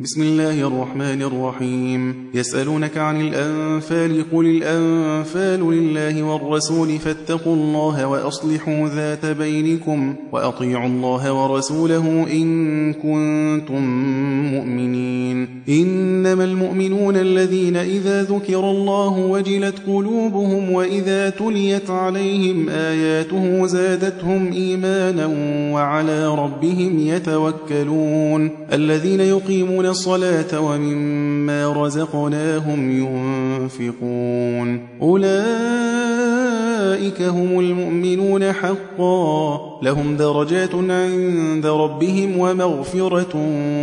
بسم الله الرحمن الرحيم. يسألونك عن الأنفال قل الأنفال لله والرسول فاتقوا الله وأصلحوا ذات بينكم وأطيعوا الله ورسوله إن كنتم مؤمنين. إنما المؤمنون الذين إذا ذكر الله وجلت قلوبهم وإذا تليت عليهم آياته زادتهم إيمانا وعلى ربهم يتوكلون. الذين يقيمون الصلاة ومما رزقناهم ينفقون. أولئك هم المؤمنون حقا. لهم درجات عند ربهم ومغفرة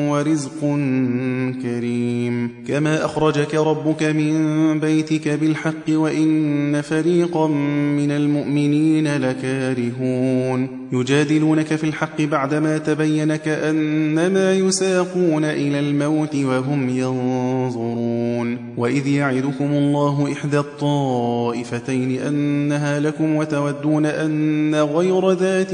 ورزق كريم. كما أخرجك ربك من بيتك بالحق وإن فريقا من المؤمنين لكارهون. يجادلونك في الحق بعدما تبين كأنما يساقون إلى الموت وهم ينظرون. وإذ يعدكم الله إحدى الطائفتين أنها لكم وتودون أن غير ذات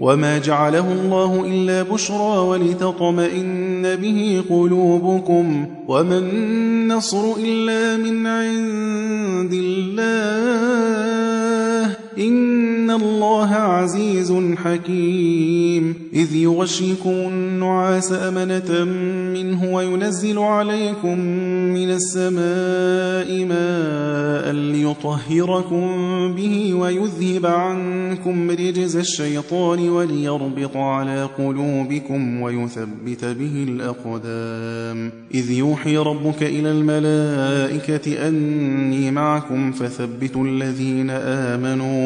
وما جعله الله إلا بشرى ولتطمئن به قلوبكم وما النصر إلا من عند الله إن الله عزيز حكيم. إذ يغشيكم النعاس أمنة منه وينزل عليكم من السماء ماء ليطهركم به ويذهب عنكم رجز الشيطان وليربط على قلوبكم ويثبت به الأقدام. إذ يوحي ربك إلى الملائكة أني معكم فثبتوا الذين آمنوا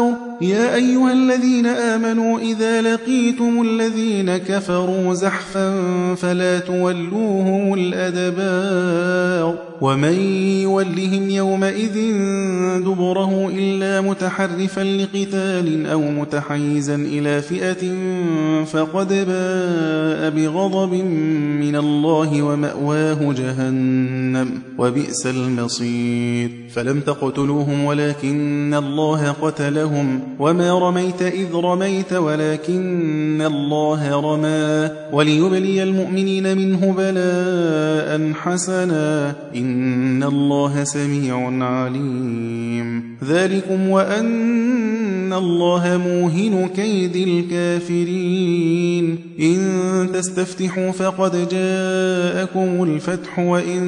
يا أيها الذين آمنوا إذا لقيتم الذين كفروا زحفا فلا تولوهم الأدبار ومن يولهم يومئذ دبره إلا متحرفا لقتال أو متحيزا إلى فئة فقد باء بغضب من الله ومأواه جهنم وبئس المصير فلم تقتلوهم ولكن الله قتلهم وما رميت إذ رميت ولكن الله رمى وليبلي المؤمنين منه بلاء حسنا إن الله سميع عليم ذلكم وأن الله موهن كيد الكافرين إن تستفتحوا فقد جاءكم الفتح وإن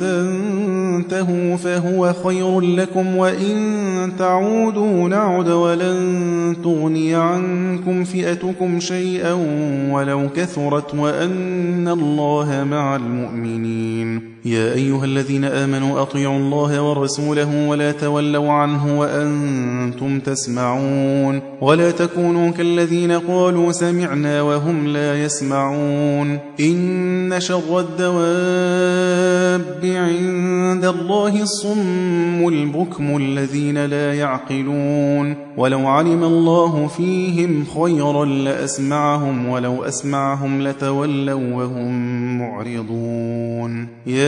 تنتهوا فهو خير لكم وإن تعودوا نعد ولن تغني عنكم فئتكم شيئا ولو كثرت وأن الله مع المؤمنين يا أيها الذين آمنوا أطيعوا الله ورسوله ولا تولوا عنه وأنتم تسمعون ولا تكونوا كالذين قالوا سمعنا وهم لا يسمعون إن شر الدواب عند الله الصم البكم الذين لا يعقلون ولو علم الله فيهم خيرا لأسمعهم ولو أسمعهم لتولوا وهم معرضون يا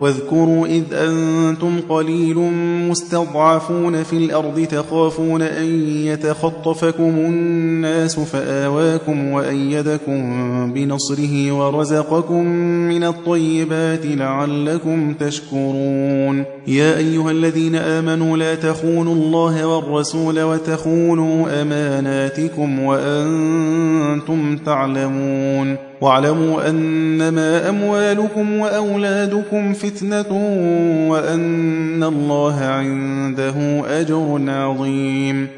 واذكروا إذ أنتم قليل مستضعفون في الأرض تخافون أن يتخطفكم الناس فآواكم وأيدكم بنصره ورزقكم من الطيبات لعلكم تشكرون. يا أيها الذين آمنوا لا تخونوا الله والرسول وتخونوا أماناتكم وأنتم تعلمون. واعلموا أنما أموالكم وأولادكم فتنة وأن الله عنده أجر عظيم.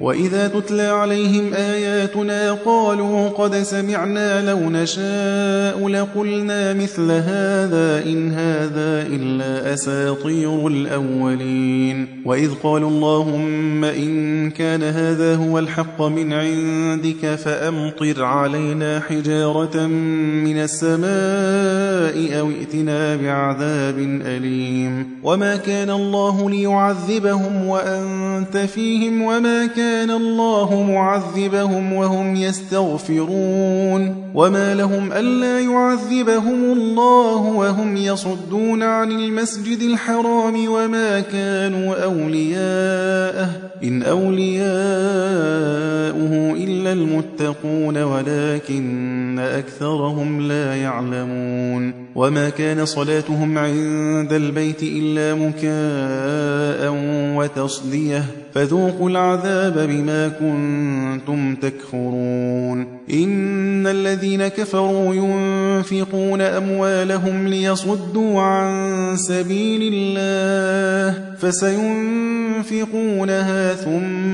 وإذا تتلى عليهم آياتنا قالوا قد سمعنا لو نشاء لقلنا مثل هذا إن هذا إلا أساطير الأولين وإذ قالوا اللهم إن كان هذا هو الحق من عندك فأمطر علينا حجارة من السماء أو ائتنا بعذاب أليم وما كان الله ليعذبهم وأنت فيهم وما كان الله معذبهم وهم يستغفرون وما لهم ألا يعذبهم الله وهم يصدون عن المسجد الحرام وما كانوا أولياءه إن أولياؤه المتقون ولكن أكثرهم لا يعلمون وما كان صلاتهم عند البيت إلا مكاء وتصديه فذوقوا العذاب بما كنتم تكفرون إن الذين كفروا ينفقون أموالهم ليصدوا عن سبيل الله فسينفقونها ثم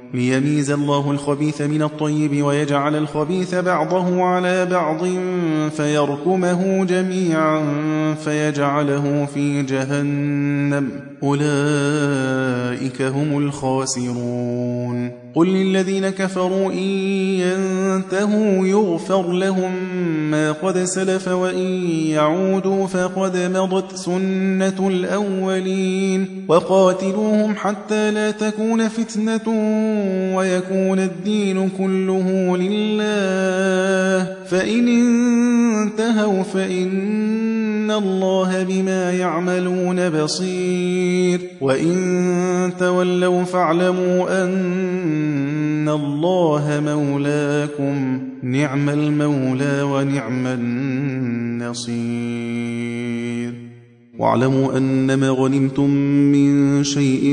ليميز الله الخبيث من الطيب ويجعل الخبيث بعضه على بعض فيركمه جميعا فيجعله في جهنم. أولئك هم الخاسرون. قل للذين كفروا إن ينتهوا يغفر لهم ما قد سلف وإن يعودوا فقد مضت سنة الأولين. وقاتلوهم حتى لا تكون فتنة ويكون الدين كله لله. فإن انتهوا فإن الله بما يعملون بصير. وإن تولوا فاعلموا أن الله مولاكم. نعم المولى ونعم النصير. واعلموا أنما غنمتم من شيء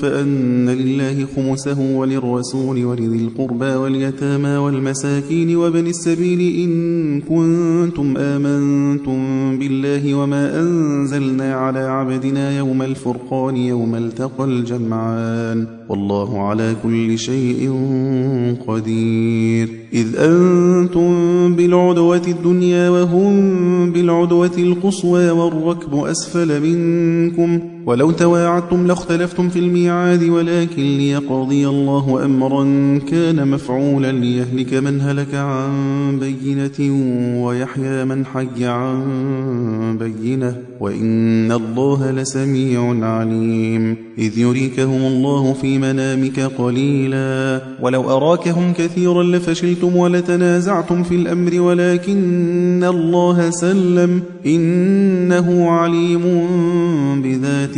فأن لله خمسه وللرسول ولذي القربى واليتامى والمساكين وبن السبيل إن كنتم آمنتم بالله وما أنزلنا على عبدنا يوم الفرقان يوم التقى الجمعان والله على كل شيء قدير. إذ أنتم بالعدوة الدنيا وهم بالعدوة القصوى والركب أسفل منكم. ولو تواعدتم لاختلفتم في الميعاد ولكن ليقضي الله أمرا كان مفعولا ليهلك من هلك عن بينة ويحيى من حي عن بينة. وإن الله لسميع عليم. إذ يريكهم الله في منامك قليلا. ولو أراكهم كثيرا لفشلتم ولتنازعتم في الأمر ولكن الله سلم. إنه عليم بذات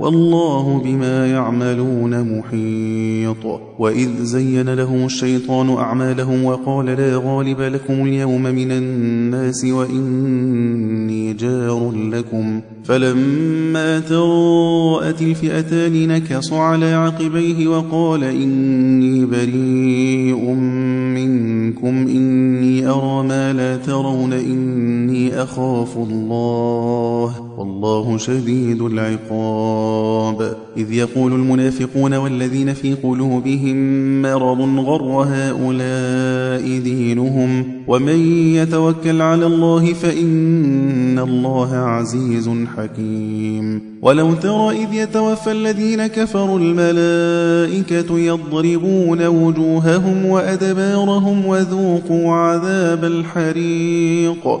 والله بما يعملون محيط. وإذ زين لهم الشيطان أعمالهم وقال لا غالب لكم اليوم من الناس وإني جار لكم. فلما تراءت الفئتان نكص على عقبيه وقال إني بريء منكم إني أرى ما لا ترون إني أخاف الله والله شديد العقاب. إذ يقول المنافقون والذين في قلوبهم مرض غر هؤلاء دينهم ومن يتوكل على الله فإن الله عزيز حكيم ولو ترى إذ يتوفى الذين كفروا الملائكة يضربون وجوههم وأدبارهم وذوقوا عذاب الحريق.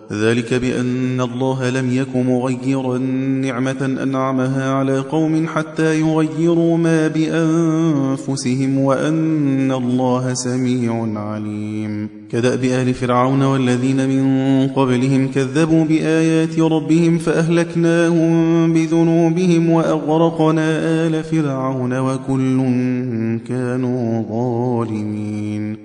ذلك بأن الله لم يك مغيرا نعمة أنعمها على قوم حتى يغيروا ما بأنفسهم وأن الله سميع عليم. كدأب آل فرعون والذين من قبلهم كذبوا بآيات ربهم فأهلكناهم بذنوبهم وأغرقنا آل فرعون وكل كانوا ظالمين.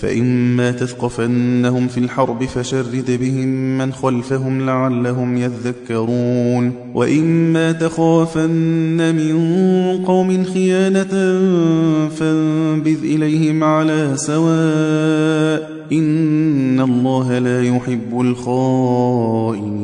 فإما تثقفنهم في الحرب فشرد بهم من خلفهم لعلهم يذكرون وإما تخافن من قوم خيانة فانبذ إليهم على سواء إن الله لا يحب الخائنين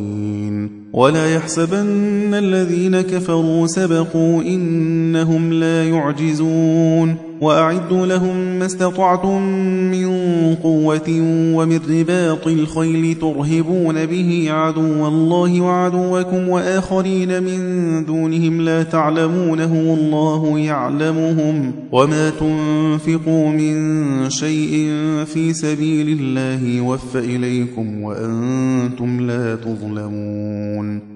ولا يحسبن الذين كفروا سبقوا إنهم لا يعجزون وأعدوا لهم ما استطعتم من قوة ومن رباط الخيل ترهبون به عدو الله وعدوكم وآخرين من دونهم لا تعلمونه الله يعلمهم وما تنفقوا من شيء في سبيل الله يوفى إليكم وأنتم لا تظلمون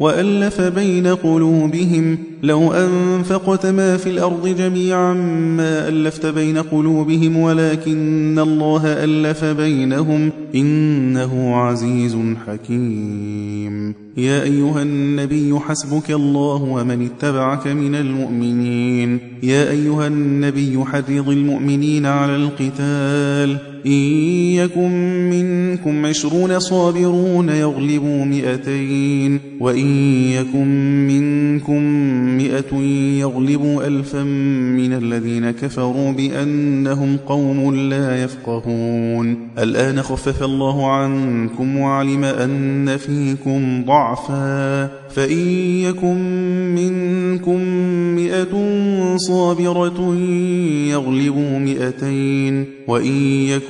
وألف بين قلوبهم لو أنفقت ما في الأرض جميعا ما ألفت بين قلوبهم ولكن الله ألف بينهم إنه عزيز حكيم. يا أيها النبي حسبك الله ومن اتبعك من المؤمنين. يا أيها النبي حرض المؤمنين على القتال. إن يكن منكم عشرون صابرون يغلبوا مئتين وإن يكن منكم مئة يغلبوا ألفا من الذين كفروا بأنهم قوم لا يفقهون. الآن خفف الله عنكم وعلم أن فيكم ضعفا فإن يكن منكم مئة صابرة يغلبوا مئتين وإن يكن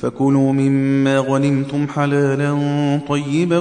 فكلوا مما غنمتم حلالا طيبا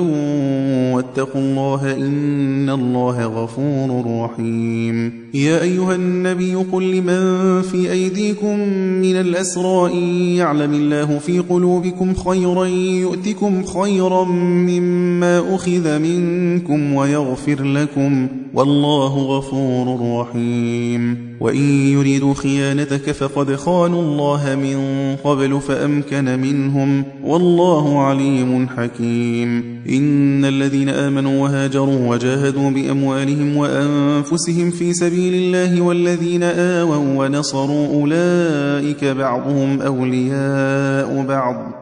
واتقوا الله إن الله غفور رحيم. يا أيها النبي قل لمن في أيديكم من الأسرى إن يعلم الله في قلوبكم خيرا يؤتكم خيرا مما أخذ منكم ويغفر لكم والله غفور رحيم. وإن يريدوا خيانتك فقد خانوا الله من قبل فأمكن منهم والله عليم حكيم. إن الذين آمنوا وهاجروا وجاهدوا بأموالهم وأنفسهم في سبيل الله والذين آووا ونصروا أولئك بعضهم أولياء بعض.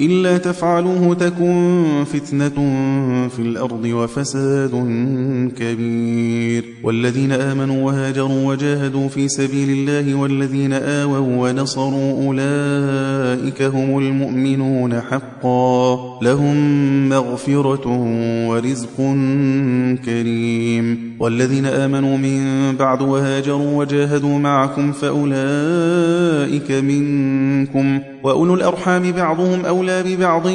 إلا تفعلوه تكن فتنة في الأرض وفساد كبير. والذين آمنوا وهاجروا وجاهدوا في سبيل الله والذين آووا ونصروا أولئك هم المؤمنون حقا. لهم مغفرة ورزق كريم. والذين آمنوا من بعد وهاجروا وجاهدوا معكم فأولئك منكم. وأولو الأرحام بعضهم أولى ببعض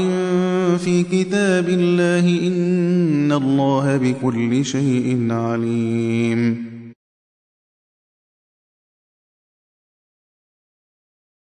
في كتاب الله إن الله بكل شيء عليم.